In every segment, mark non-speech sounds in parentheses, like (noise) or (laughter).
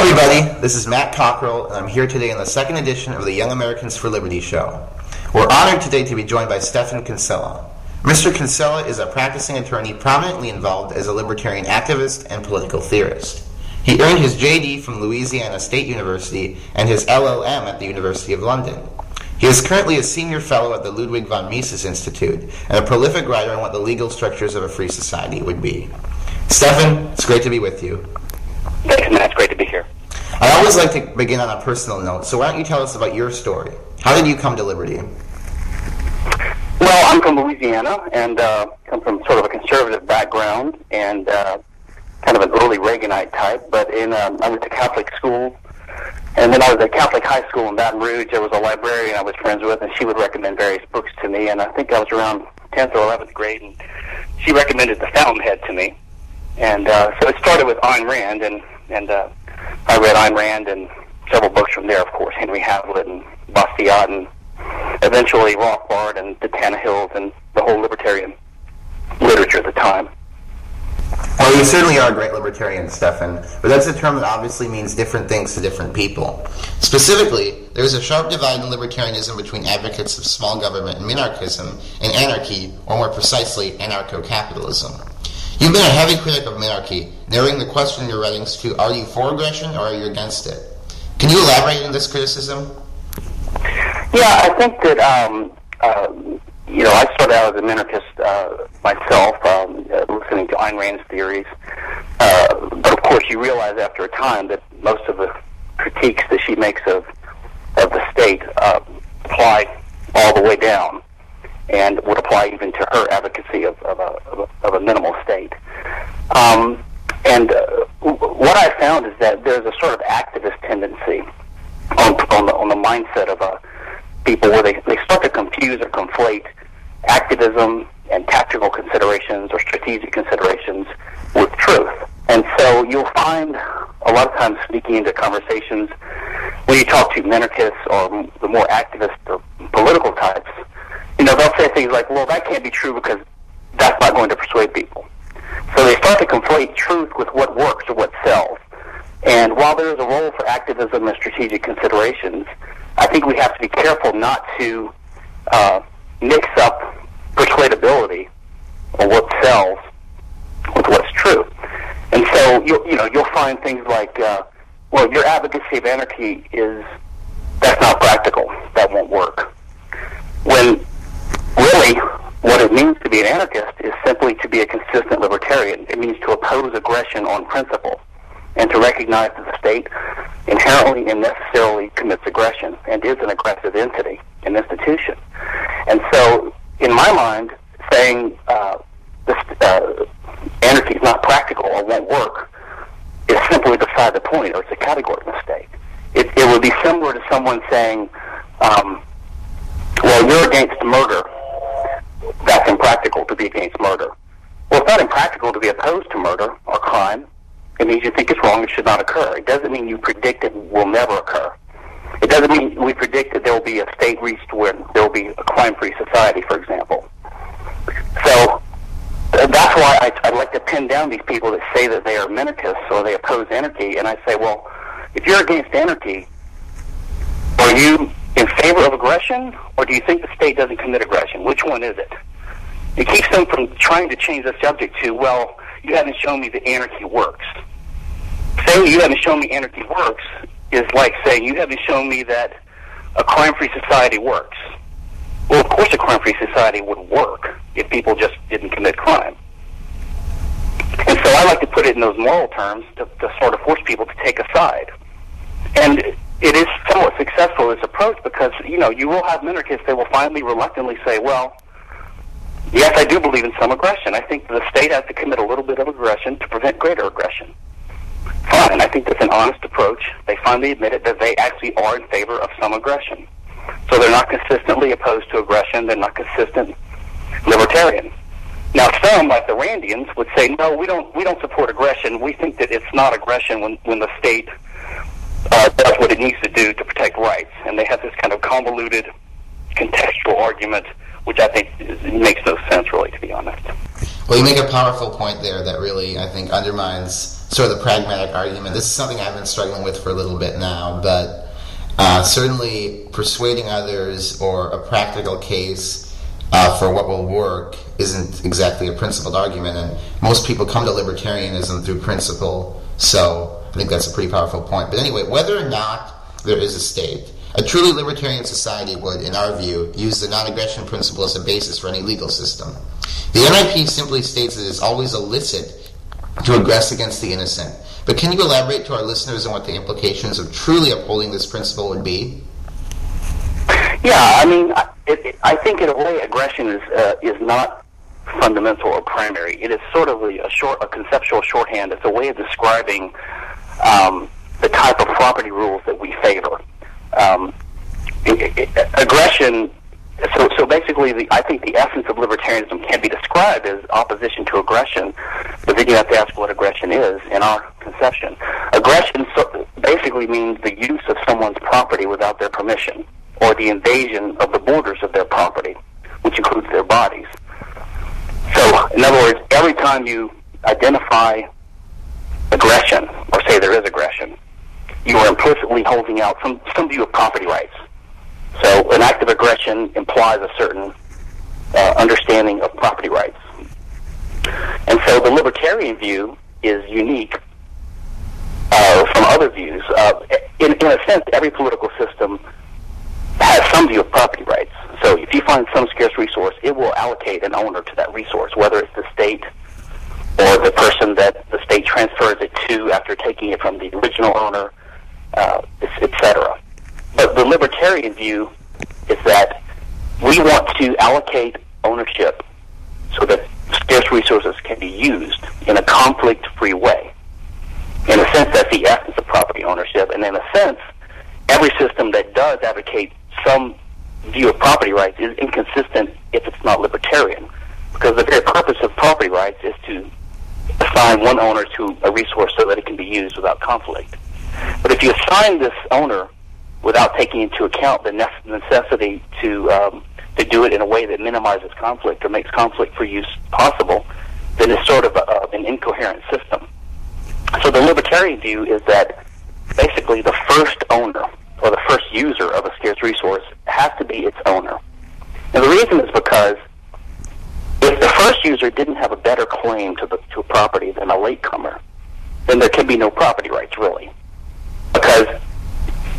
everybody. This is Matt Cockrell, and I'm here today in the second edition of the Young Americans for Liberty show. We're honored today to be joined by Stephan Kinsella. Mr. Kinsella is a practicing attorney prominently involved as a libertarian activist and political theorist. He earned his JD from Louisiana State University and his LLM at the University of London. He is currently a senior fellow at the Ludwig von Mises Institute and a prolific writer on what the legal structures of a free society would be. Stephan, it's great to be with you. Thanks, Matt. It's great to be here. I always like to begin on a personal note, so why don't you tell us about your story? How did you come to liberty? Well, I'm from Louisiana and uh, come from sort of a conservative background and uh, kind of an early Reaganite type. But in um, I went to Catholic school, and then I was at Catholic high school in Baton Rouge. There was a librarian I was friends with, and she would recommend various books to me. And I think I was around 10th or 11th grade, and she recommended The Fountainhead to me. And uh, so it started with Ayn Rand, and and uh, I read Ayn Rand and several books from there, of course, Henry Hazlitt and Bastiat, and eventually Rothbard and the Tannehills and the whole libertarian literature at the time. Well, you certainly are a great libertarian, Stephan, but that's a term that obviously means different things to different people. Specifically, there is a sharp divide in libertarianism between advocates of small government and minarchism and anarchy, or more precisely, anarcho-capitalism. You've been a heavy critic of minarchy, narrowing the question in your writings to are you for aggression or are you against it? Can you elaborate on this criticism? Yeah, I think that um, uh, you know I started out as a minarchist uh, myself, um, uh, listening to Ayn Rand's theories. Uh, but of course, you realize after a time that most of the critiques that she makes of of the state uh, apply all the way down, and would apply even to her advocacy of, of, a, of, a, minimal state. Um, and uh, what I found is that there's a sort of activist tendency on, on the on the mindset of uh, people where they, they start to confuse or conflate activism and tactical considerations or strategic considerations with truth. And so you'll find a lot of times sneaking into conversations when you talk to minarchists or the more activist or political types, you know, they'll say things like, well, that can't be true because that's not going to persuade people. So they start to conflate truth with what works or what sells. And while there is a role for activism and strategic considerations, I think we have to be careful not to uh, mix up persuadability or what sells with what's true. And so you'll, you know you'll find things like, uh, well, your advocacy of anarchy is that's not practical. That won't work. When what it means to be an anarchist is simply to be a consistent libertarian. It means to oppose aggression on principle and to recognize that the state inherently and necessarily commits aggression and is an aggressive entity, an institution. And so, in my mind, saying uh, this, uh, anarchy is not practical or won't work is simply beside the point, or it's a category mistake. It, it would be similar to someone saying, um, well, you're against murder. That's impractical to be against murder. Well, it's not impractical to be opposed to murder or crime. It means you think it's wrong and should not occur. It doesn't mean you predict it will never occur. It doesn't mean we predict that there will be a state reached where there will be a crime-free society, for example. So that's why I, I like to pin down these people that say that they are minarchists or they oppose anarchy, and I say, well, if you're against anarchy, are you in favor of aggression, or do you think the state doesn't commit aggression? Which one is it? It keeps them from trying to change the subject to, well, you haven't shown me that anarchy works. Saying you haven't shown me anarchy works is like saying you haven't shown me that a crime-free society works. Well, of course a crime-free society would work if people just didn't commit crime. And so I like to put it in those moral terms to, to sort of force people to take a side. And it is somewhat successful, this approach, because, you know, you will have minarchists that will finally reluctantly say, well, yes, I do believe in some aggression. I think the state has to commit a little bit of aggression to prevent greater aggression. Fine, I think that's an honest approach. They finally admit it that they actually are in favor of some aggression. So they're not consistently opposed to aggression. They're not consistent libertarian. Now, some, like the Randians, would say, no, we don't, we don't support aggression. We think that it's not aggression when, when the state uh, does what it needs to do to protect rights. And they have this kind of convoluted contextual argument, which I think makes no sense, really, to be honest. Well, you make a powerful point there that really, I think, undermines sort of the pragmatic argument. This is something I've been struggling with for a little bit now, but uh, certainly persuading others or a practical case uh, for what will work isn't exactly a principled argument, and most people come to libertarianism through principle, so I think that's a pretty powerful point. But anyway, whether or not there is a state, a truly libertarian society would, in our view, use the non aggression principle as a basis for any legal system. The NIP simply states that it is always illicit to aggress against the innocent. But can you elaborate to our listeners on what the implications of truly upholding this principle would be? Yeah, I mean, it, it, I think in a way, aggression is uh, is not fundamental or primary. It is sort of a, short, a conceptual shorthand. It's a way of describing um, the type of property rules that we favor. Um, aggression so, so basically, the, I think the essence of libertarianism can be described as opposition to aggression, but then you have to ask what aggression is in our conception. Aggression so, basically means the use of someone's property without their permission, or the invasion of the borders of their property, which includes their bodies. So, in other words, every time you identify aggression, or say there is aggression, you are implicitly holding out some, some view of property rights so an act of aggression implies a certain uh, understanding of property rights. And so the libertarian view is unique uh, from other views. Uh, in, in a sense, every political system has some view of property rights. So if you find some scarce resource, it will allocate an owner to that resource, whether it's the state or the person that the state transfers it to after taking it from the original owner, uh, etc. But the libertarian view is that we want to allocate ownership so that scarce resources can be used in a conflict-free way. In a sense, that's the essence of property ownership. And in a sense, every system that does advocate some view of property rights is inconsistent if it's not libertarian. Because the very purpose of property rights is to assign one owner to a resource so that it can be used without conflict. But if you assign this owner without taking into account the necessity to um, to do it in a way that minimizes conflict or makes conflict for use possible, then it's sort of a, an incoherent system. So the libertarian view is that basically the first owner or the first user of a scarce resource has to be its owner. And the reason is because if the first user didn't have a better claim to the to a property than a latecomer, then there can be no property rights really. Because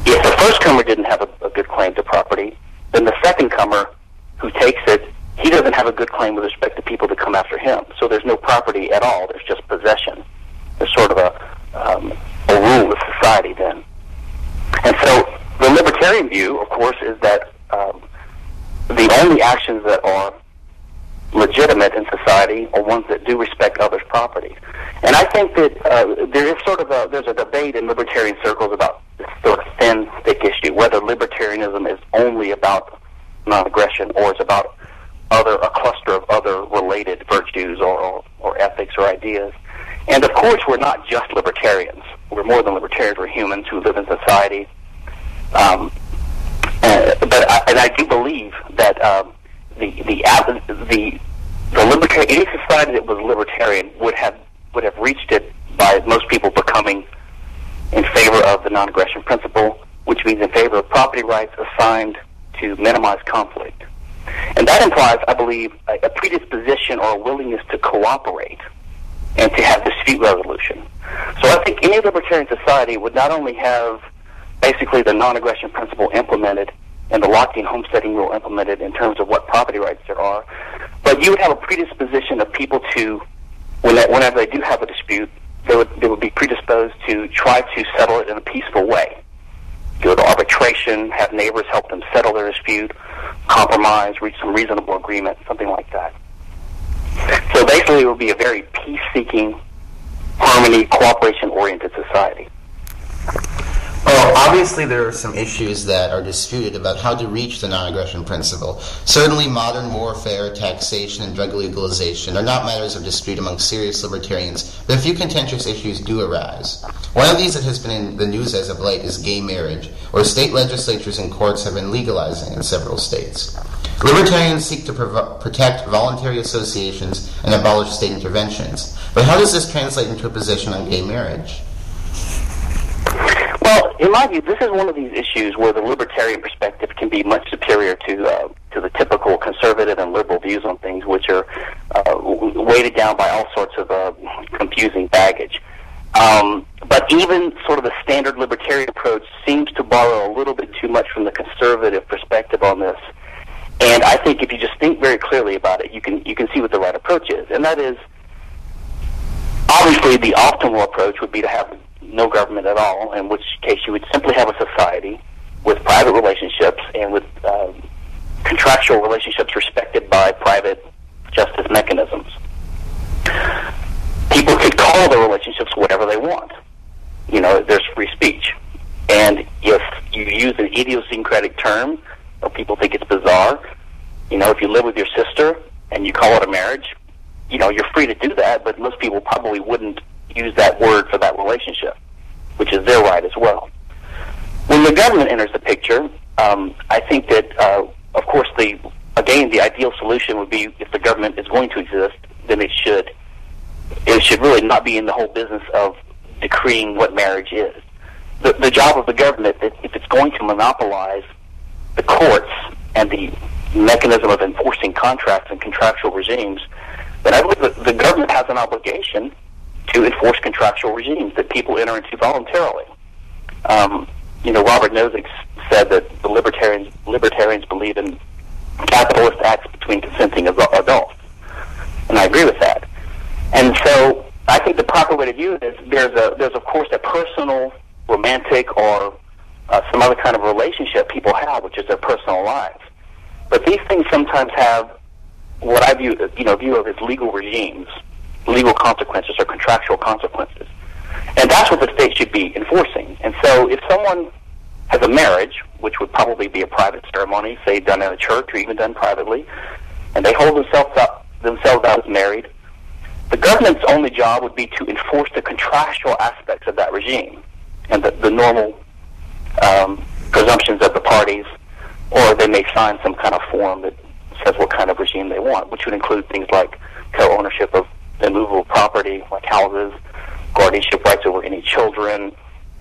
if the first comer didn't have a, a good claim to property, then the second comer who takes it, he doesn't have a good claim with respect to people to come after him. So there's no property at all. There's just possession. There's sort of a, um, a rule of society then. And so libertarian view, of course, is that um, the only actions that are legitimate in society are ones that do respect others' property. And I think that uh, there is sort of a there's a debate in libertarian circles about this sort of thin, thick issue whether libertarianism is only about non-aggression or is about other a cluster of other related virtues or, or, or ethics or ideas. And of course, we're not just libertarians. We're more than libertarians. We're humans who live in society. Um, uh, but I, and I do believe that um, the the the the libertarian any society that was libertarian would have would have reached it by most people becoming in favor of the non-aggression principle, which means in favor of property rights assigned to minimize conflict. And that implies, I believe, a, a predisposition or a willingness to cooperate and to have dispute resolution. So I think any libertarian society would not only have basically the non-aggression principle implemented and the Lockean homesteading rule implemented in terms of what property rights there are, but you would have a predisposition of people to whenever they do have a dispute, they would, they would be predisposed to try to settle it in a peaceful way. Go to arbitration, have neighbors help them settle their dispute, compromise, reach some reasonable agreement, something like that. So basically, it would be a very peace-seeking, harmony, cooperation-oriented society. Well, obviously there are some issues that are disputed about how to reach the non-aggression principle. Certainly modern warfare, taxation, and drug legalization are not matters of dispute among serious libertarians, but a few contentious issues do arise. One of these that has been in the news as of late is gay marriage, where state legislatures and courts have been legalizing in several states. Libertarians seek to protect voluntary associations and abolish state interventions. But how does this translate into a position on gay marriage? Well, in my view, this is one of these issues where the libertarian perspective can be much superior to uh, to the typical conservative and liberal views on things, which are uh, weighted down by all sorts of uh, confusing baggage. Um, but even sort of the standard libertarian approach seems to borrow a little bit too much from the conservative perspective on this. And I think if you just think very clearly about it, you can you can see what the right approach is, and that is obviously the optimal approach would be to have no government at all, in which case you would simply have a society with private relationships and with um, contractual relationships respected by private justice mechanisms. People could call their relationships whatever they want. You know, there's free speech. And if you use an idiosyncratic term, or people think it's bizarre, you know, if you live with your sister and you call it a marriage, you know, you're free to do that, but most people probably wouldn't use that word for that relationship, which is their right as well. When the government enters the picture, um, I think that, uh, of course, the again, the ideal solution would be if the government is going to exist, then it should it should really not be in the whole business of decreeing what marriage is. The, the job of the government, if it's going to monopolize the courts and the mechanism of enforcing contracts and contractual regimes, then I believe that the government has an obligation to enforce contractual regimes that people enter into voluntarily. Um, you know, Robert Nozick said that the libertarians libertarians believe in capitalist acts between consenting adults, and I agree with that. And so, I think the proper way to view it is there's a there's of course a personal, romantic, or uh, some other kind of relationship people have, which is their personal lives. But these things sometimes have what I view you know view of as legal regimes legal consequences or contractual consequences. And that's what the state should be enforcing. And so if someone has a marriage, which would probably be a private ceremony, say done in a church or even done privately, and they hold themselves up themselves out as married, the government's only job would be to enforce the contractual aspects of that regime and the, the normal um, presumptions of the parties, or they may sign some kind of form that says what kind of regime they want, which would include things like co-ownership of immovable property like houses, guardianship rights over any children,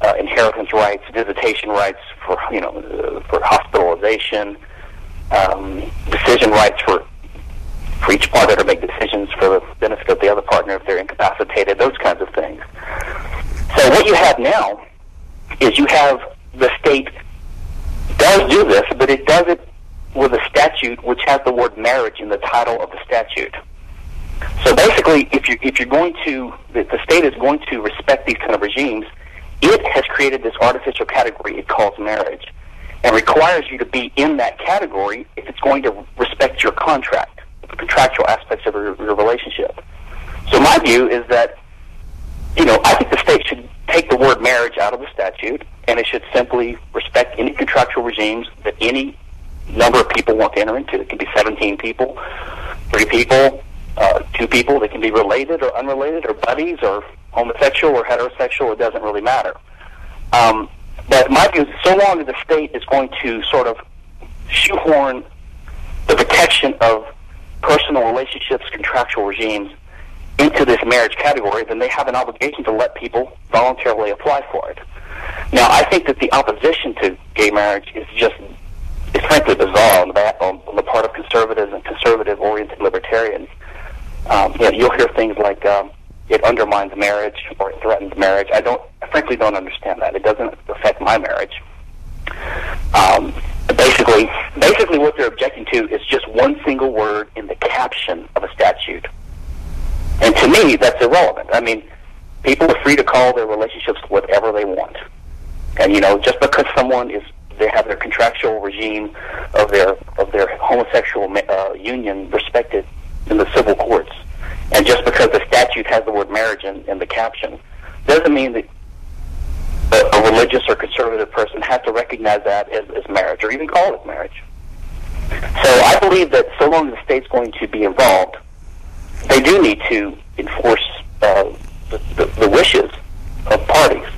uh, inheritance rights, visitation rights for you know uh, for hospitalization, um, decision rights for for each partner to make decisions for the benefit of the other partner if they're incapacitated, those kinds of things. So what you have now is you have the state does do this, but it does it with a statute which has the word marriage in the title of the statute. So basically, if you're, if you're going to, the, the state is going to respect these kind of regimes, it has created this artificial category it calls marriage and requires you to be in that category if it's going to respect your contract, the contractual aspects of your, your relationship. So my view is that, you know, I think the state should take the word marriage out of the statute and it should simply respect any contractual regimes that any number of people want to enter into. It can be 17 people, three people, uh, two people that can be related or unrelated or buddies or homosexual or heterosexual. It doesn't really matter. Um, but my view is so long as the state is going to sort of shoehorn the protection of personal relationships, contractual regimes into this marriage category, then they have an obligation to let people voluntarily apply for it. Now, I think that the opposition to gay marriage is just is frankly bizarre on the, on the part of conservatives and conservative-oriented libertarians um, you know, you'll hear things like um, it undermines marriage or it threatens marriage. I don't, I frankly don't understand that. It doesn't affect my marriage. Um, basically, basically, what they're objecting to is just one single word in the caption of a statute, and to me, that's irrelevant. I mean, people are free to call their relationships whatever they want, and you know, just because someone is they have their contractual regime of their of their homosexual uh, union respected in the civil courts. And just because the statute has the word marriage in, in the caption doesn't mean that a, religious or conservative person has to recognize that as, as marriage or even call it marriage. So I believe that so long as the state's going to be involved, they do need to enforce uh, the, the, the wishes of parties.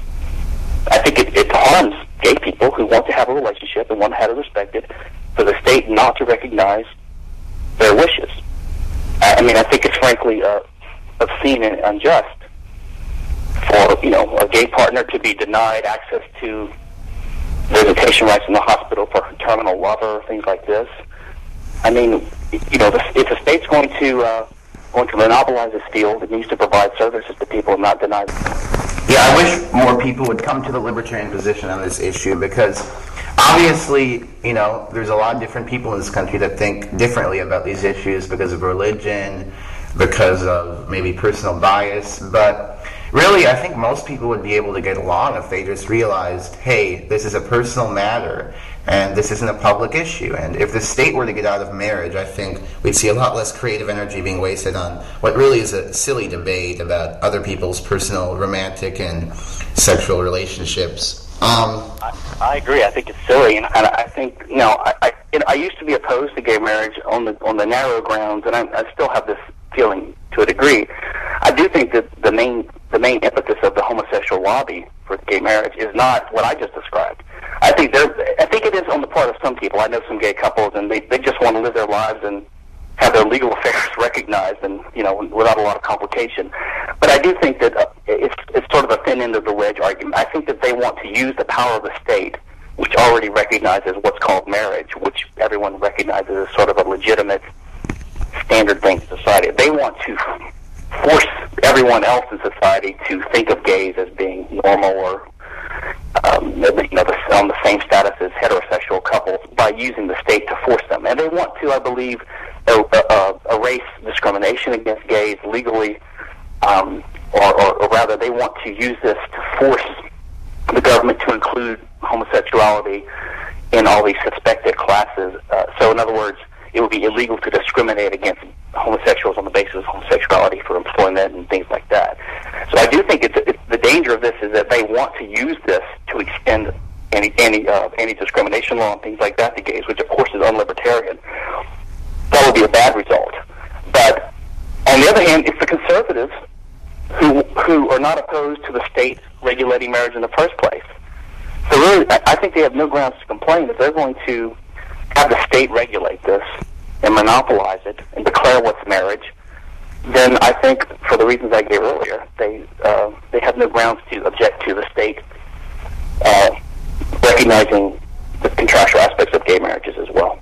I think it, it harms gay people who want to have a relationship and want to have it respected for the state not to recognize their wishes. I mean, I think it's frankly uh, obscene and unjust for you know a gay partner to be denied access to visitation rights in the hospital for her terminal lover, things like this. I mean, you know, if the state's going to uh, going to monopolize this field, it needs to provide services to people and not deny them. Yeah, I wish more people would come to the libertarian position on this issue because obviously, you know, there's a lot of different people in this country that think differently about these issues because of religion, because of maybe personal bias, but really, I think most people would be able to get along if they just realized, hey, this is a personal matter and this isn't a public issue. And if the state were to get out of marriage, I think we'd see a lot less creative energy being wasted on what really is a silly debate about other people's personal romantic and sexual relationships. Um, I, I agree. I think it's silly, and, and I think you know I I, know, I used to be opposed to gay marriage on the on the narrow grounds, and I, I still have this feeling to a degree. I do think that the main the main impetus of the homosexual lobby for gay marriage is not what I just described. I think there I think it is on the part of some people. I know some gay couples, and they they just want to live their lives and have their legal affairs (laughs) recognized, and you know, without a lot of complication. But I do think that uh, it's it's sort of a thin end of the wedge argument. I think that they want to use the power of the state, which already recognizes what's called marriage, which everyone recognizes as sort of a legitimate standard thing in society. They want to force everyone else in society to think of gays as being normal or um, you know, the, on the same status as heterosexual couples by using the state to force them. And they want to, I believe, uh, erase discrimination against gays legally, um, or, or, or rather, they want to use this to force the government to include homosexuality in all these suspected classes. Uh, so, in other words, it would be illegal to discriminate against homosexuals on the basis of homosexuality for employment and things like that. So I do think it's, it's the danger of this is that they want to use this to extend any any uh, any discrimination law and things like that to gays, which of course is unlibertarian that would be a bad result. But on the other hand, it's the conservatives who who are not opposed to the state regulating marriage in the first place. So really, I think they have no grounds to complain if they're going to have the state regulate this and monopolize it and declare what's marriage. Then I think, for the reasons I gave earlier, they uh, they have no grounds to object to the state uh, recognizing the contractual aspects of gay marriages as well.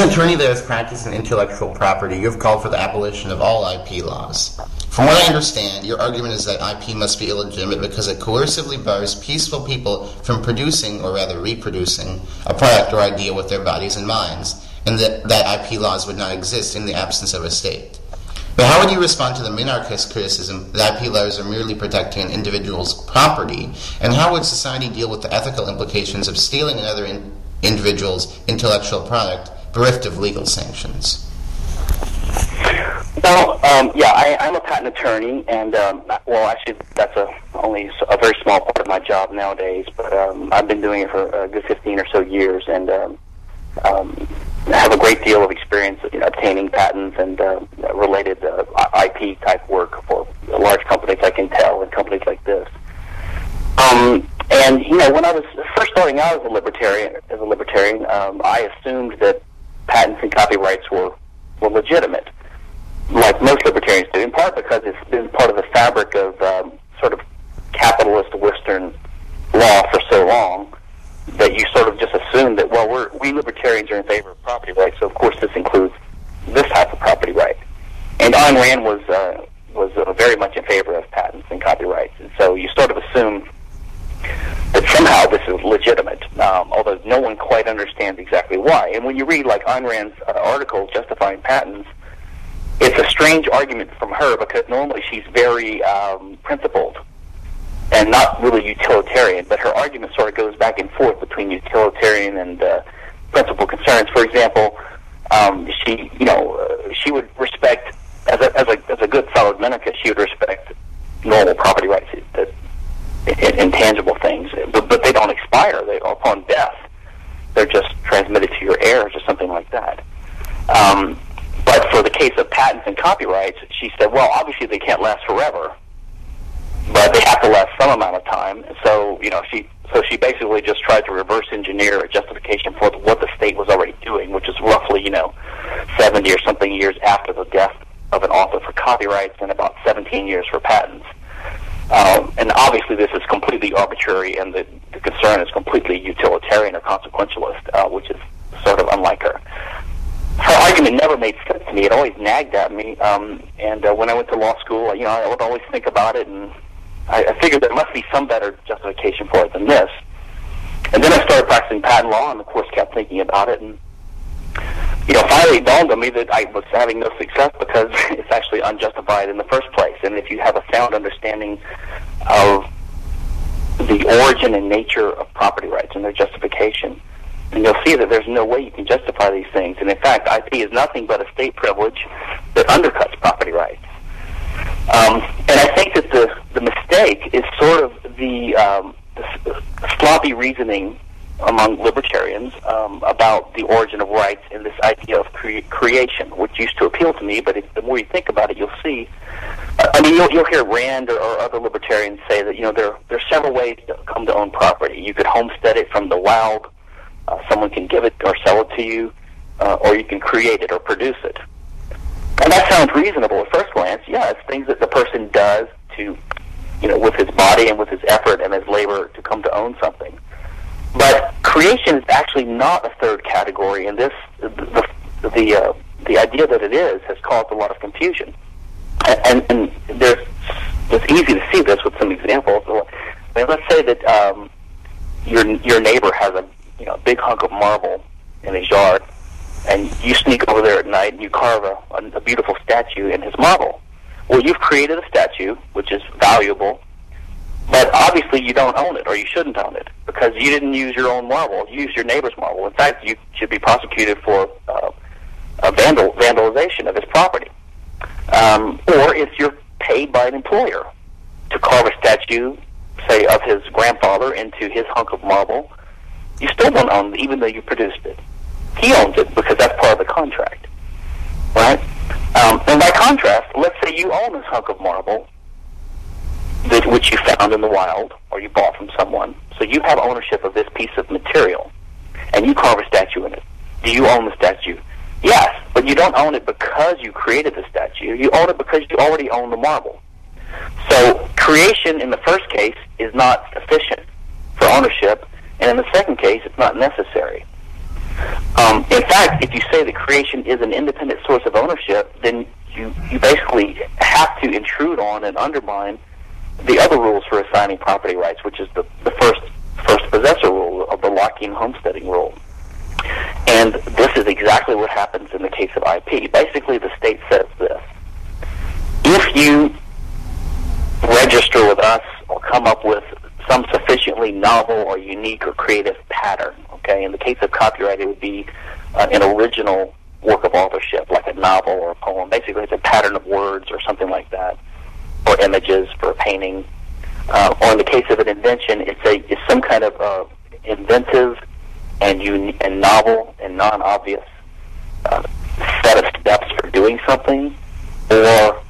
An attorney that has practiced in intellectual property, you have called for the abolition of all IP laws. From what I understand, your argument is that IP must be illegitimate because it coercively bars peaceful people from producing, or rather reproducing, a product or idea with their bodies and minds, and that, that IP laws would not exist in the absence of a state. But how would you respond to the minarchist criticism that IP laws are merely protecting an individual's property, and how would society deal with the ethical implications of stealing another in- individual's intellectual product bereft of legal sanctions? Well, um, yeah, I, I'm a patent attorney, and um, well, actually, that's a only a very small part of my job nowadays. But um, I've been doing it for a good 15 or so years, and um, um, have a great deal of experience in obtaining patents and uh, related uh, IP type work for large companies like Intel and companies like this. Um, and you know, when I was first starting out as a libertarian, as a libertarian, um, I assumed that patents and copyrights were, were legitimate, like most libertarians do, in part because it's been part of the fabric of um, sort of capitalist Western law for so long that you sort of just assume that, well, we're, we libertarians are in favor of property rights, so of course this includes this type of property right. And Ayn Rand was, uh, was uh, very much in favor of patents and copyrights, and so you sort of assume that somehow this is legitimate, um, although no one quite understands exactly why. And when you read like Ayn Rand's uh, article justifying patents, it's a strange argument from her because normally she's very um, principled and not really utilitarian, but her argument sort of goes back and forth between utilitarian and uh, principled concerns. For example, um, she, you know, uh, she would respect as a, as a as a good solid minarchist, she would respect normal property rights that intangible things, but, but they don't expire. They upon death, they're just transmitted to your heirs or something like that. Um, but for the case of patents and copyrights, she said, well, obviously they can't last forever, but they have to last some amount of time. So you know, she so she basically just tried to reverse engineer a justification for what the state was already doing, which is roughly you know 70 or something years after the death of an author for copyrights and about 17 years for patents. Um, and obviously, this is completely arbitrary, and the, the concern is completely utilitarian or consequentialist, uh, which is sort of unlike her. Her argument never made sense to me. It always nagged at me. Um, and uh, when I went to law school, you know, I would always think about it, and I, I figured there must be some better justification for it than this. And then I started practicing patent law, and of course, kept thinking about it, and you know, finally it dawned on me that I was having no success because (laughs) it's actually unjustified in the first place. And if you have a sound understanding of the origin and nature of property rights and their justification, then you'll see that there's no way you can justify these things. And in fact, IP is nothing but a state privilege that undercuts property rights. Um, and I think that the, the mistake is sort of the, um, the sloppy reasoning among libertarians um, about the origin of rights and this idea of cre- creation, which used to appeal to me. But if, the more you think about it, you'll see. I mean, you'll, you'll hear Rand or, or other libertarians say that you know there there are several ways to come to own property. You could homestead it from the wild. Uh, someone can give it or sell it to you, uh, or you can create it or produce it. And that sounds reasonable at first glance. Yeah, it's things that the person does to, you know, with his body and with his effort and his labor to come to own something. But creation is actually not a third category, and this the the uh, the idea that it is has caused a lot of confusion. And, and there's it's easy to see this with some examples. I mean, let's say that um, your your neighbor has a you know big hunk of marble in his yard, and you sneak over there at night and you carve a, a beautiful statue in his marble. Well, you've created a statue which is valuable but obviously, you don't own it, or you shouldn't own it, because you didn't use your own marble. You used your neighbor's marble. In fact, you should be prosecuted for uh, a vandal vandalization of his property. Um, or if you're paid by an employer to carve a statue, say, of his grandfather into his hunk of marble, you still don't own it, even though you produced it. He owns it because that's part of the contract, right? Um, and by contrast, let's say you own this hunk of marble that which you found in the wild or you bought from someone. So you have ownership of this piece of material, and you carve a statue in it. Do you own the statue? Yes, but you don't own it because you created the statue. You own it because you already own the marble. So creation in the first case is not sufficient for ownership, and in the second case, it's not necessary. Um, in fact, if you say that creation is an independent source of ownership, then you, you basically have to intrude on and undermine the other rules for assigning property rights, which is the, the first first possessor rule of the Lockean homesteading rule. And this is exactly what happens in the case of IP. Basically, the state says this. If you register with us or come up with some sufficiently novel or unique or creative pattern, okay, in the case of copyright, it would be uh, an original work of authorship, like a novel or a poem. Basically, it's a pattern of words or something like that or images for a painting. Uh, or in the case of an invention, it's a it's some kind of uh, inventive and un- and novel and non-obvious uh, set of steps for doing something, or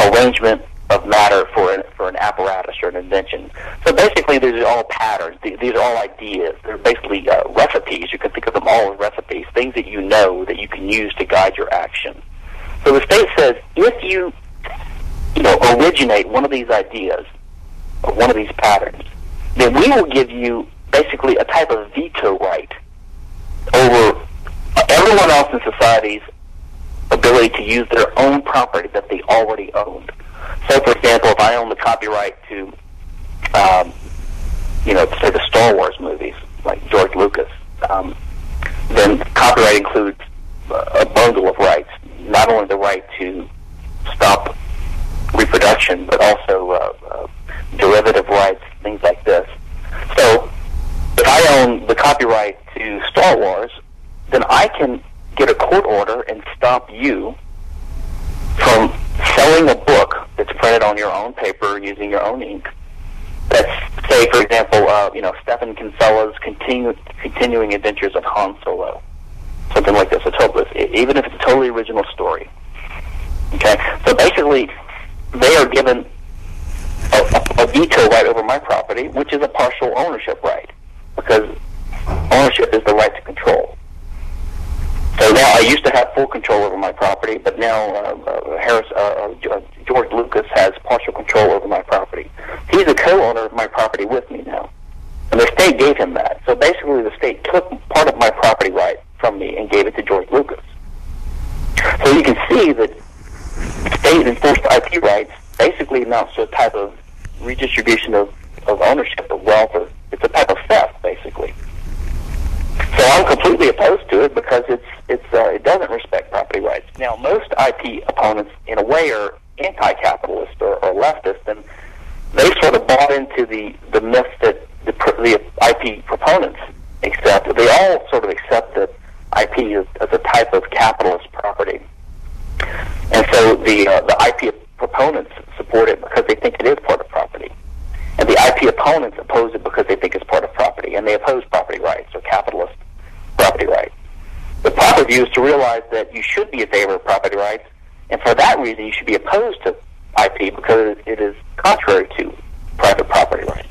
arrangement of matter for an, for an apparatus or an invention. So basically, these are all patterns. These are all ideas. They're basically uh, recipes. You can think of them all as recipes, things that you know that you can use to guide your action. So the state says if you you know, originate one of these ideas or one of these patterns, then we will give you basically a type of veto right over everyone else in society's ability to use their own property that they already owned. So, for example, if I own the copyright to, um, you know, say the Star Wars movies, like George Lucas, um, then copyright includes a bundle of rights, not only the right to stop reproduction, but also uh, uh, derivative rights, things like this. So if I own the copyright to Star Wars, then I can get a court order and stop you from selling a book that's printed on your own paper using your own ink. That's, say, for example, uh, you know, Stephan Kinsella's continu- continuing adventures of Han Solo. Something like this. A total, even if it's a totally original story. Okay? So basically, they are given a, a veto right over my property, which is a partial ownership right, because ownership is the right to control. So now I used to have full control over my property, but now uh, uh, Harris uh, uh, George Lucas has partial control over my property. He's a co-owner of my property with me now, and the state gave him that. So basically, the state took part of my property right from me and gave it to George Lucas. So you can see that state enforced IP rights basically amounts to a type of redistribution of, of ownership of wealth, or it's a type of theft, basically. So I'm completely opposed to it because it's it's uh, it doesn't respect property rights. Now, most IP opponents, in a way, are anti-capitalist or, or leftist, and they sort of bought into the the myth that the, the IP proponents accept. They all sort of accept that IP is, as a type of capitalist property, and so the uh, the IP proponents support it because they think it is part of property. And the IP opponents oppose it because they think it's part of property, and they oppose property rights or capitalist property rights. The proper view is to realize that you should be in favor of property rights, and for that reason you should be opposed to IP because it is contrary to private property rights.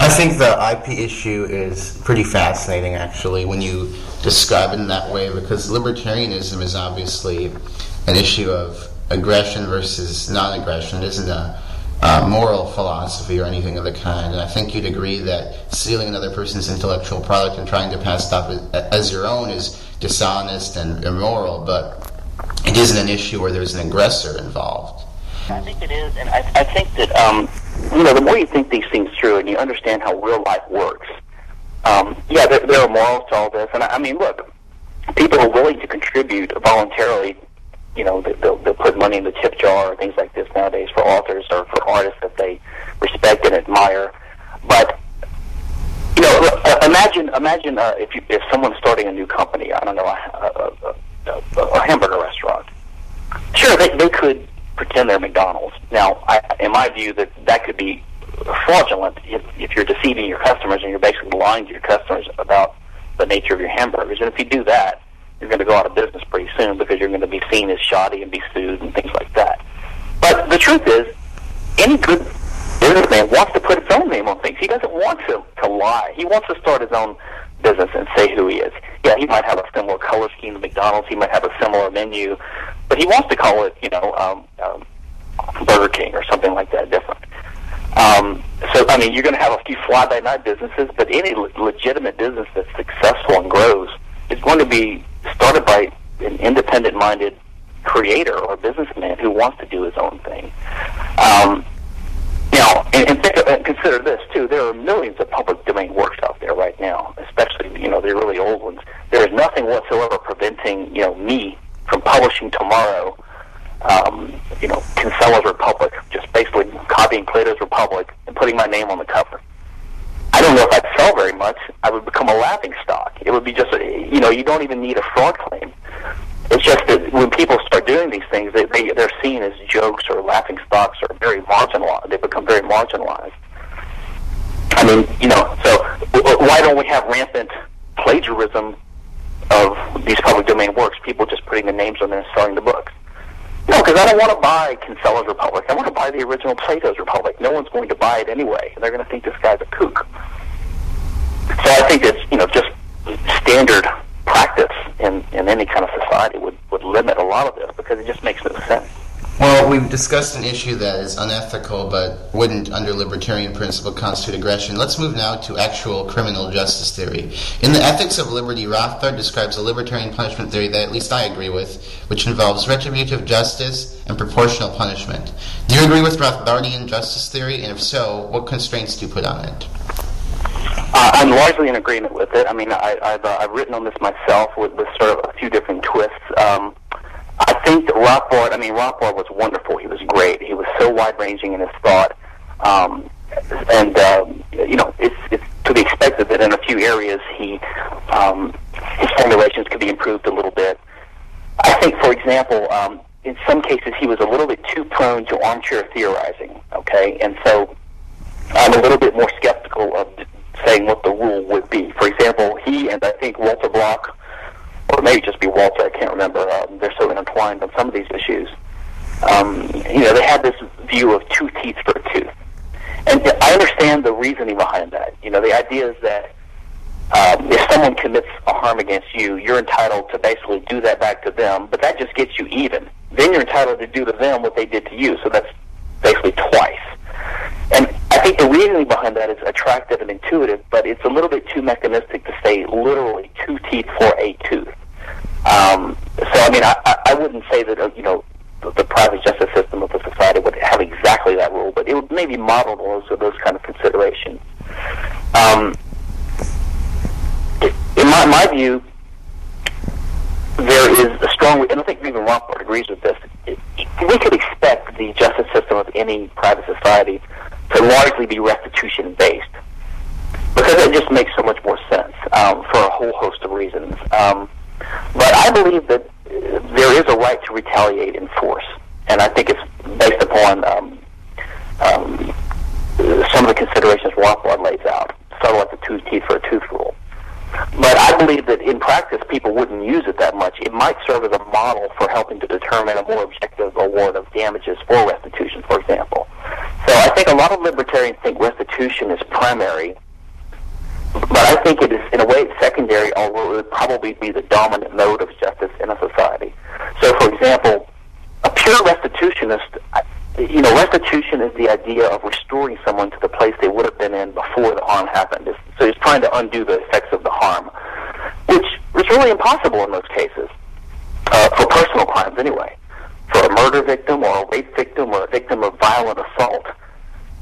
I think the IP issue is pretty fascinating, actually, when you describe it in that way, because libertarianism is obviously an issue of aggression versus non-aggression. It isn't a uh, moral philosophy or anything of the kind. And I think you'd agree that stealing another person's intellectual product and trying to pass it off as your own is dishonest and immoral, but it isn't an issue where there's an aggressor involved. I think it is, and I, I think that um, you know the more you think these things through and you understand how real life works, um, yeah, there, there are morals to all this, and I, I mean, look, people are willing to contribute voluntarily you know, they'll, they'll put money in the tip jar or things like this nowadays for authors or for artists that they respect and admire. But you know, uh, imagine imagine uh, if you, if someone's starting a new company. I don't know, a, a, a, a hamburger restaurant. Sure, they they could pretend they're McDonald's. Now, I, in my view, that that could be fraudulent if, if you're deceiving your customers and you're basically lying to your customers about the nature of your hamburgers. And if you do that, you're going to go out of business pretty soon because you're going to be seen as shoddy and be sued and things like that. But the truth is, any good businessman wants to put his own name on things. He doesn't want to, to lie. He wants to start his own business and say who he is. Yeah, he might have a similar color scheme to McDonald's. He might have a similar menu, but he wants to call it, you know, um, um, Burger King or something like that different. Um, so, I mean, you're going to have a few fly-by-night businesses, but any le- legitimate business that's successful and grows is going to be started by an independent-minded creator or businessman who wants to do his own thing. Um, now, and, and, think, and consider this too: there are millions of public domain works out there right now, especially you know the really old ones. There is nothing whatsoever preventing you know me from publishing tomorrow. Um, you know, Kinsella's Republic, just basically copying Plato's Republic and putting my name on the cover. I don't know if I'd sell very much. I would become a laughing stock. It would be just, you know, you don't even need a fraud claim. It's just that when people start doing these things, they, they they're seen as jokes or laughing stocks or very marginalized. They become very marginalized. I mean, you know, so why don't we have rampant plagiarism of these public domain works? People just putting the names on there and selling the books. No, because I don't want to buy Kinsella's Republic. I want to buy the original Plato's Republic. No one's going to buy it anyway. They're going to think this guy's a kook. So I think it's you know just standard practice in in any kind of society would would limit a lot of this because it just makes no sense. Well, we've discussed an issue that is unethical but wouldn't, under libertarian principle, constitute aggression. Let's move now to actual criminal justice theory. In the Ethics of Liberty, Rothbard describes a libertarian punishment theory that at least I agree with, which involves retributive justice and proportional punishment. Do you agree with Rothbardian justice theory? And if so, what constraints do you put on it? Uh, I'm largely in agreement with it. I mean, I, I've, uh, I've written on this myself with, with sort of a few different twists. Um, I think that I mean, Rothbard was wonderful. He was great. He was so wide-ranging in his thought. Um, and, um, you know, it's, it's to be expected that in a few areas he, um, his formulations could be improved a little bit. I think, for example, um, in some cases he was a little bit too prone to armchair theorizing, okay? And so I'm a little bit more skeptical of saying what the rule would be. For example, he and I think Walter Block or maybe just be Walter. I can't remember. Um, they're so intertwined on some of these issues. Um, you know, they had this view of two teeth for a tooth. And I understand the reasoning behind that. You know, the idea is that um, if someone commits a harm against you, you're entitled to basically do that back to them, but that just gets you even. Then you're entitled to do to them what they did to you, so that's basically twice. And I think the reasoning behind that is attractive and intuitive, but it's a little bit too mechanistic to say literally two teeth for a tooth. Um, so, I mean, I, I wouldn't say that, uh, you know, the, the private justice system of the society would have exactly that rule, but it would maybe model those or those kind of considerations. Um, in my, my view, there is a strong, and I think even Rothbard agrees with this. We could expect the justice system of any private society to largely be restitution based because it just makes so much more sense um, for a whole host of reasons. Um, but I believe that there is a right to retaliate in force, and I think it's based upon um, um, some of the considerations Rothbard lays out, sort of like the tooth teeth for a tooth rule. But I believe that in practice, people wouldn't use it that much. It might serve as a model for helping to determine a more objective award of damages for restitution, for example. So I think a lot of libertarians think restitution is primary, but I think it is, in a way, secondary, although it would probably be the dominant mode of justice in a society. So, for example, a pure restitutionist, you know, restitution is the idea of restoring someone to the place they would have been in before the harm happened. So he's trying to undo the effects of the harm, which is really impossible in most cases, uh, for personal crimes anyway. For a murder victim or a rape victim or a victim of violent assault,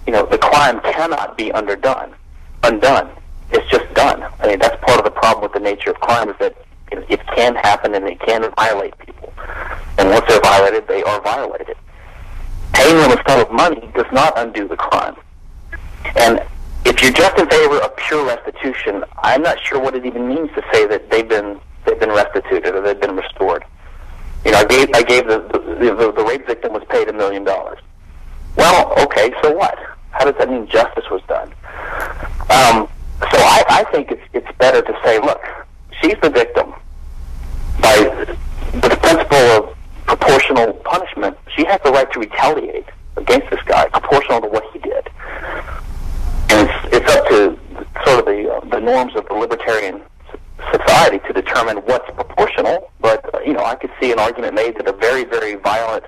you know, the crime cannot be underdone, undone. It's just done. I mean, that's part of the problem with the nature of crime is that it can happen and it can violate people. And once they're violated, they are violated paying them a sum of money does not undo the crime. And if you're just in favor of pure restitution, I'm not sure what it even means to say that they've been they've been restituted or they've been restored. You know, I gave I gave the the, the, the rape victim was paid a million dollars. Well, okay, so what? How does that mean justice was done? Um, so I, I think it's it's better to say, look, she's the victim by the principle of proportional punishment, she has the right to retaliate against this guy proportional to what he did. And it's, it's up to sort of the, uh, the norms of the libertarian society to determine what's proportional. But, uh, you know, I could see an argument made that a very, very violent,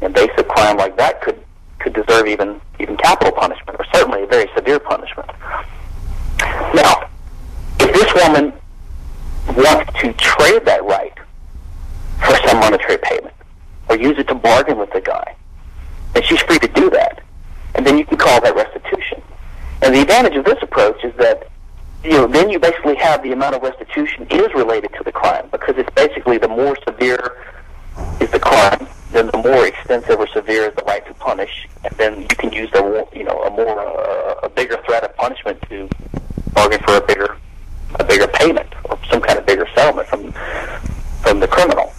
invasive crime like that could, could deserve even, even capital punishment, or certainly a very severe punishment. Now, if this woman wants to trade that right for some monetary payment or use it to bargain with the guy. And she's free to do that. And then you can call that restitution. And the advantage of this approach is that you know, then you basically have the amount of restitution is related to the crime because it's basically the more severe is the crime, then the more extensive or severe is the right to punish, and then you can use a you know a more uh, a bigger threat of punishment to bargain for a bigger a bigger payment or some kind of bigger settlement from from the criminal.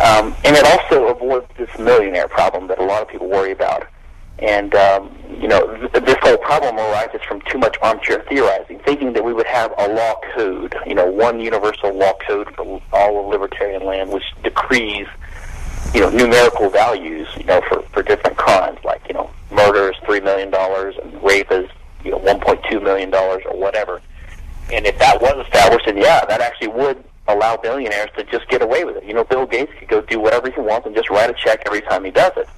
Um, and it also avoids this millionaire problem that a lot of people worry about. And, um, you know, th- this whole problem arises from too much armchair theorizing, thinking that we would have a law code, you know, one universal law code for all of libertarian land, which decrees, you know, numerical values, you know, for, for different crimes, like, you know, murder is $3 million and rape is, you know, $1.2 million or whatever. And if that was established, then yeah, that actually would allow billionaires to just get away with it. You know, Bill Gates could go do whatever he wants and just write a check every time he does it.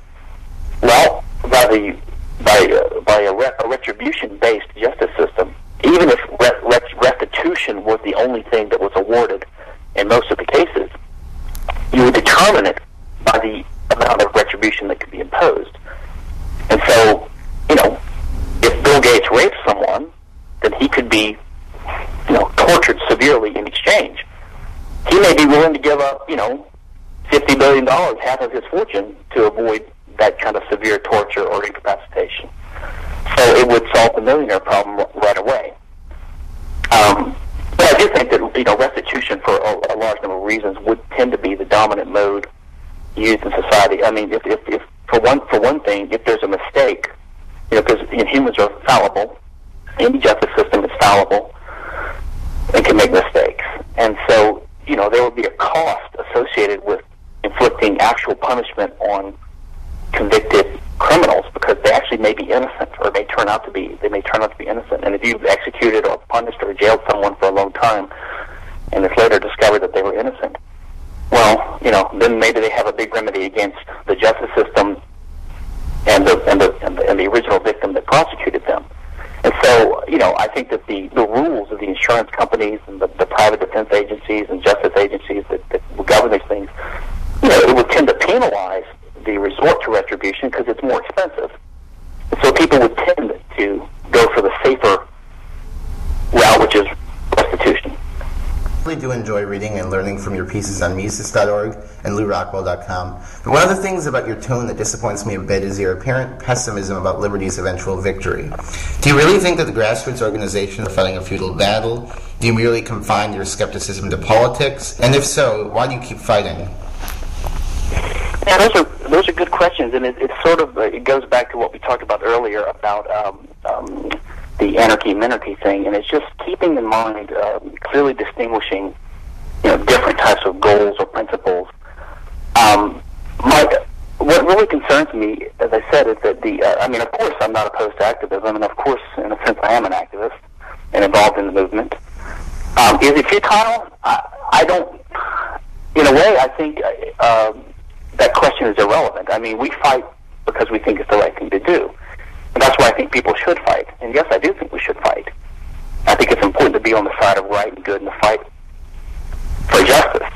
Well, by the by uh, by a, re- a retribution-based justice system, even if re- re- restitution was the only thing that was awarded in most of the cases, you would determine it by the amount of retribution that could be imposed. And so, you know, if Bill Gates rapes someone, then he could be, you know, tortured severely in exchange he may be willing to give up, you know, fifty billion dollars, half of his fortune, to avoid that kind of severe torture or incapacitation. So it would solve the millionaire problem right away. Um, but I do think that you know restitution for a, a large number of reasons would tend to be the dominant mode used in society. I mean, if, if, if for one for one thing, if there's a mistake, you know, because you know, humans are fallible, any justice system is fallible and can make mistakes, and so you know there would be a cost associated with inflicting actual punishment on convicted criminals because they actually may be innocent or may turn out to be they may turn out to be innocent and if you've executed or punished or jailed someone for a long time and it's later discovered that they were innocent well, you know, then maybe they have a big remedy against the justice system and the and the and the, and the original victim that prosecuted them. And so, you know, I think that the, the rules of the insurance companies and the, the private defense agencies and justice agencies that, that govern these things, you know, it would tend to penalize the resort to retribution because it's more expensive. And so people would tend to go for the safer route, which is really do enjoy reading and learning from your pieces on Mises.org and LewRockwell.com. But one of the things about your tone that disappoints me a bit is your apparent pessimism about liberty's eventual victory. Do you really think that the grassroots organizations are fighting a futile battle? Do you merely confine your skepticism to politics? And if so, why do you keep fighting? Yeah, those are those are good questions, and it, it's sort of it goes back to what we talked about earlier about um, um, the anarchy minarchy thing, and it's just keeping in mind uh, clearly distinguishing you know different types of goals or principles. Um, my what really concerns me, as I said, is that the uh, I mean, of course, I'm not opposed to activism, and of course, in a sense, I am an activist and involved in the movement. Um, is it futile? I, I don't. In a way, I think uh, that question is irrelevant. I mean, we fight because we think it's the right thing to do. And that's why I think people should fight. And yes, I do think we should fight. I think it's important to be on the side of right and good in the fight for justice.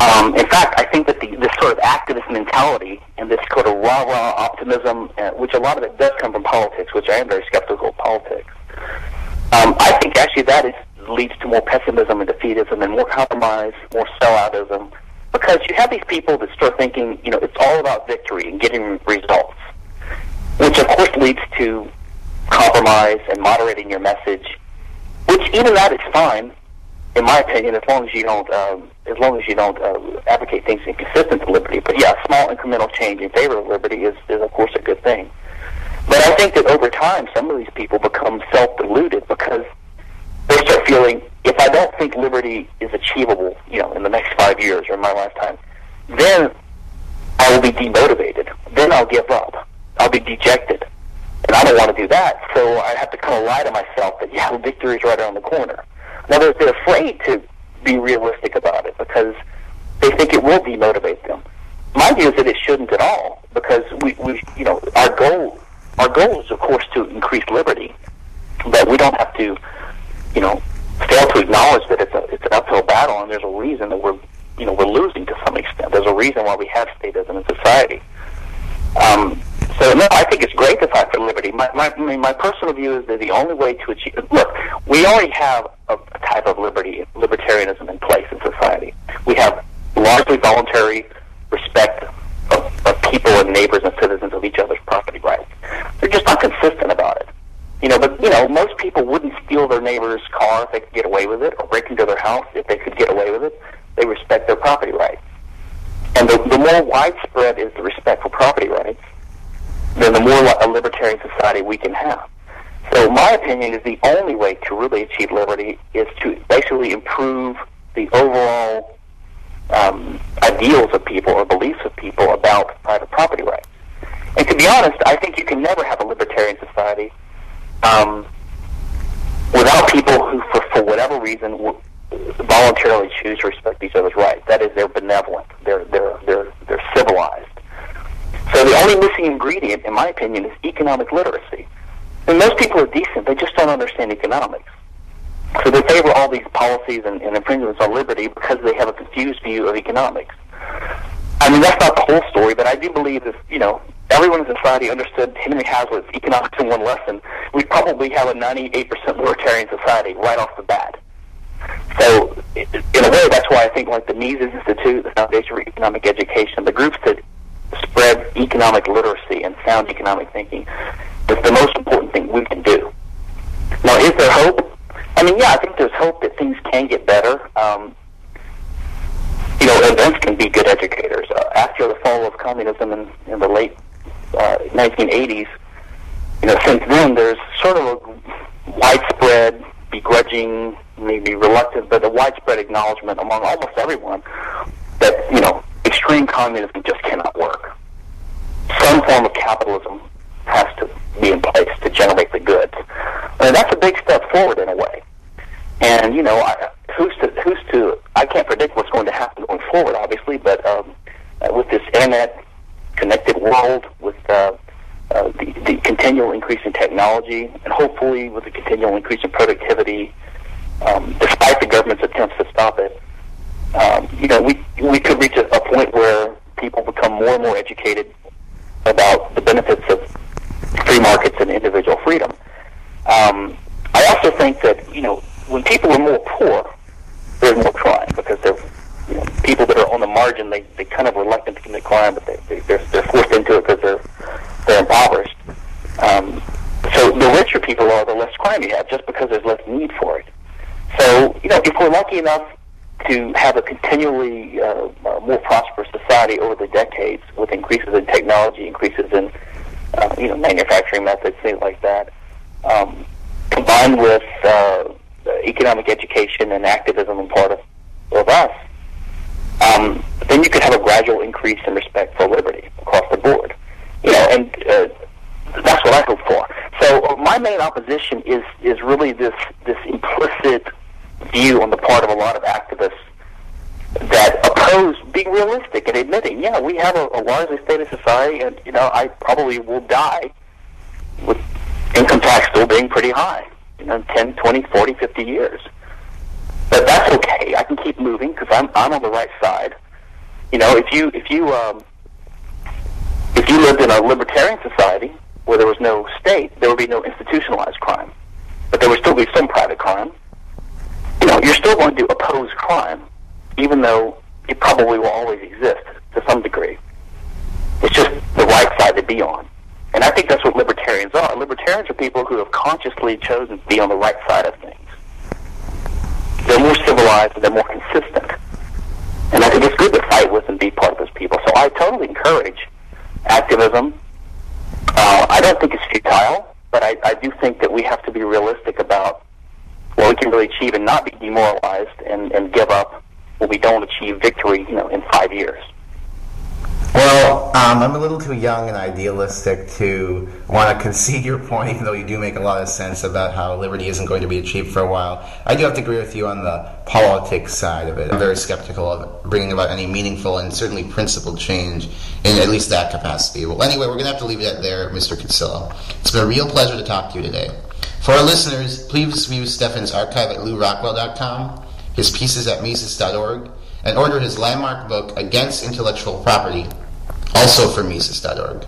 Um, in fact, I think that the, this sort of activist mentality and this sort of rah-rah optimism, uh, which a lot of it does come from politics, which I am very skeptical of politics, um, I think actually that is, leads to more pessimism and defeatism and more compromise, more selloutism, because you have these people that start thinking, you know, it's all about victory and getting results which of course leads to compromise and moderating your message, which even that is fine, in my opinion, as long as you don't, um, as long as you don't uh, advocate things inconsistent to liberty. But yeah, small incremental change in favor of liberty is, is of course a good thing. But I think that over time, some of these people become self-deluded because they start feeling, if I don't think liberty is achievable, you know, in the next five years or in my lifetime, then I will be demotivated. Then I'll give up. I'll be dejected. And I don't want to do that, so I have to kind of lie to myself that, yeah, (laughs) victory is right around the corner. In other words, they're afraid to be realistic about it because they think it will demotivate them. My view is that it shouldn't at all because we, we you know, our goal, our goal is, of course, to increase liberty, but we don't have to, you know, fail to acknowledge that it's, a, it's an uphill battle and there's a reason that we're, you know, we're losing to some extent. There's a reason why we have statism in society. Um, so no, I think it's great to fight for liberty. My, my, I mean, my personal view is that the only way to achieve. Look, we already have a, a type of liberty, libertarianism in place in society. We have largely voluntary respect of, of people and neighbors and citizens of each other's property rights. They're just not consistent about it. You know, but you know, most people wouldn't steal their neighbor's car if they could get away with it, or break into their house if they could get away with it. They respect their property rights. And the, the more widespread is the respect for property rights, then the more a libertarian society we can have. So my opinion is the only way to really achieve liberty is to basically improve the overall um, ideals of people or beliefs of people about private property rights. And to be honest, I think you can never have a libertarian society um, without people who, for, for whatever reason, w- voluntarily choose to respect each other's rights. That is, they're benevolent, they're they're they're they're civilized, so the only missing ingredient, in my opinion, is economic literacy. And most people are decent; they just don't understand economics. So they favor all these policies and, and infringements on liberty because they have a confused view of economics. I mean, that's not the whole story, but I do believe if, you know, everyone in society understood Henry Hazlitt's economics in one lesson, we'd probably have a 98% libertarian society right off the bat. So, in a way, that's why I think like the Mises Institute, the Foundation for Economic Education, the groups that spread economic literacy and sound economic thinking is the most important thing we can do. Now, is there hope? I mean, yeah, I think there's hope that things can get better. Um, you know, events can be good educators. Uh, after the fall of communism in, in the late uh, 1980s, you know, since then there's sort of a widespread, begrudging, maybe reluctant, but a widespread acknowledgement among almost everyone that, you know, extreme communism just cannot work. Some form of capitalism has to be in place to generate the goods. Mean, that's a big step forward in a way. And you know, I, who's to who's to? I can't predict what's going to happen going forward, obviously, but um, uh, with this internet connected world, with uh, uh, the, the continual increase in technology, and hopefully with the continual increase in productivity, um, despite the government's attempts to stop it, um, you know, we we could reach a, a point where people become more and more educated about the benefits of free markets and individual freedom. Um, I also think that you know when people are more poor, there's more crime because they're you know, people that are on the margin. They they kind of reluctant to commit crime, but they, they they're they're forced into it because they're they're impoverished. Um, so the richer people are, the less crime you have, just because there's less need for it. So you know, if we're lucky enough to have a continually uh, uh, more prosperous society over the decades, with increases in technology, increases in uh, you know manufacturing methods, things like that, um, combined with uh, economic education and activism on part of, of us, um, then you could have a gradual increase in respect for liberty across the board. You know, and uh, that's what I hope for. So uh, my main opposition is is really this this implicit view on the part of a lot of activists that oppose being realistic and admitting, yeah, we have a, a largely stated society, and you know, I probably will die with income tax still being pretty high, you know, 10, 20, 40, 50 years. But that's okay. I can keep moving because I'm I'm on the right side. You know, if you if you um, if you lived in a libertarian society where there was no state, there would be no institutionalized crime, but there would still be some private crime. You know, you're still going to oppose crime, even though it probably will always exist to some degree. It's just the right side to be on. And I think that's what libertarians are. Libertarians are people who have consciously chosen to be on the right side of things. They're more civilized and they're more consistent. And I think it's good to fight with and be part of those people. So I totally encourage activism. Uh, I don't think it's futile, but I, I do think that we have to be realistic about what we can really achieve and not be demoralized and, and give up when we don't achieve victory, you know, in five years. Well, um, I'm a little too young and idealistic to want to concede your point, (laughs) even though you do make a lot of sense about how liberty isn't going to be achieved for a while. I do have to agree with you on the politics side of it. I'm very skeptical of bringing about any meaningful and certainly principled change in at least that capacity. Well, anyway, we're going to have to leave it there, Mr. Kinsella. It's been a real pleasure to talk to you today. For our listeners, please view Stephan's archive at LewRockwell.com, his pieces at Mises.org, and order his landmark book, Against Intellectual Property, also from Mises.org.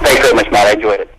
Thanks very much, Matt. I enjoyed it.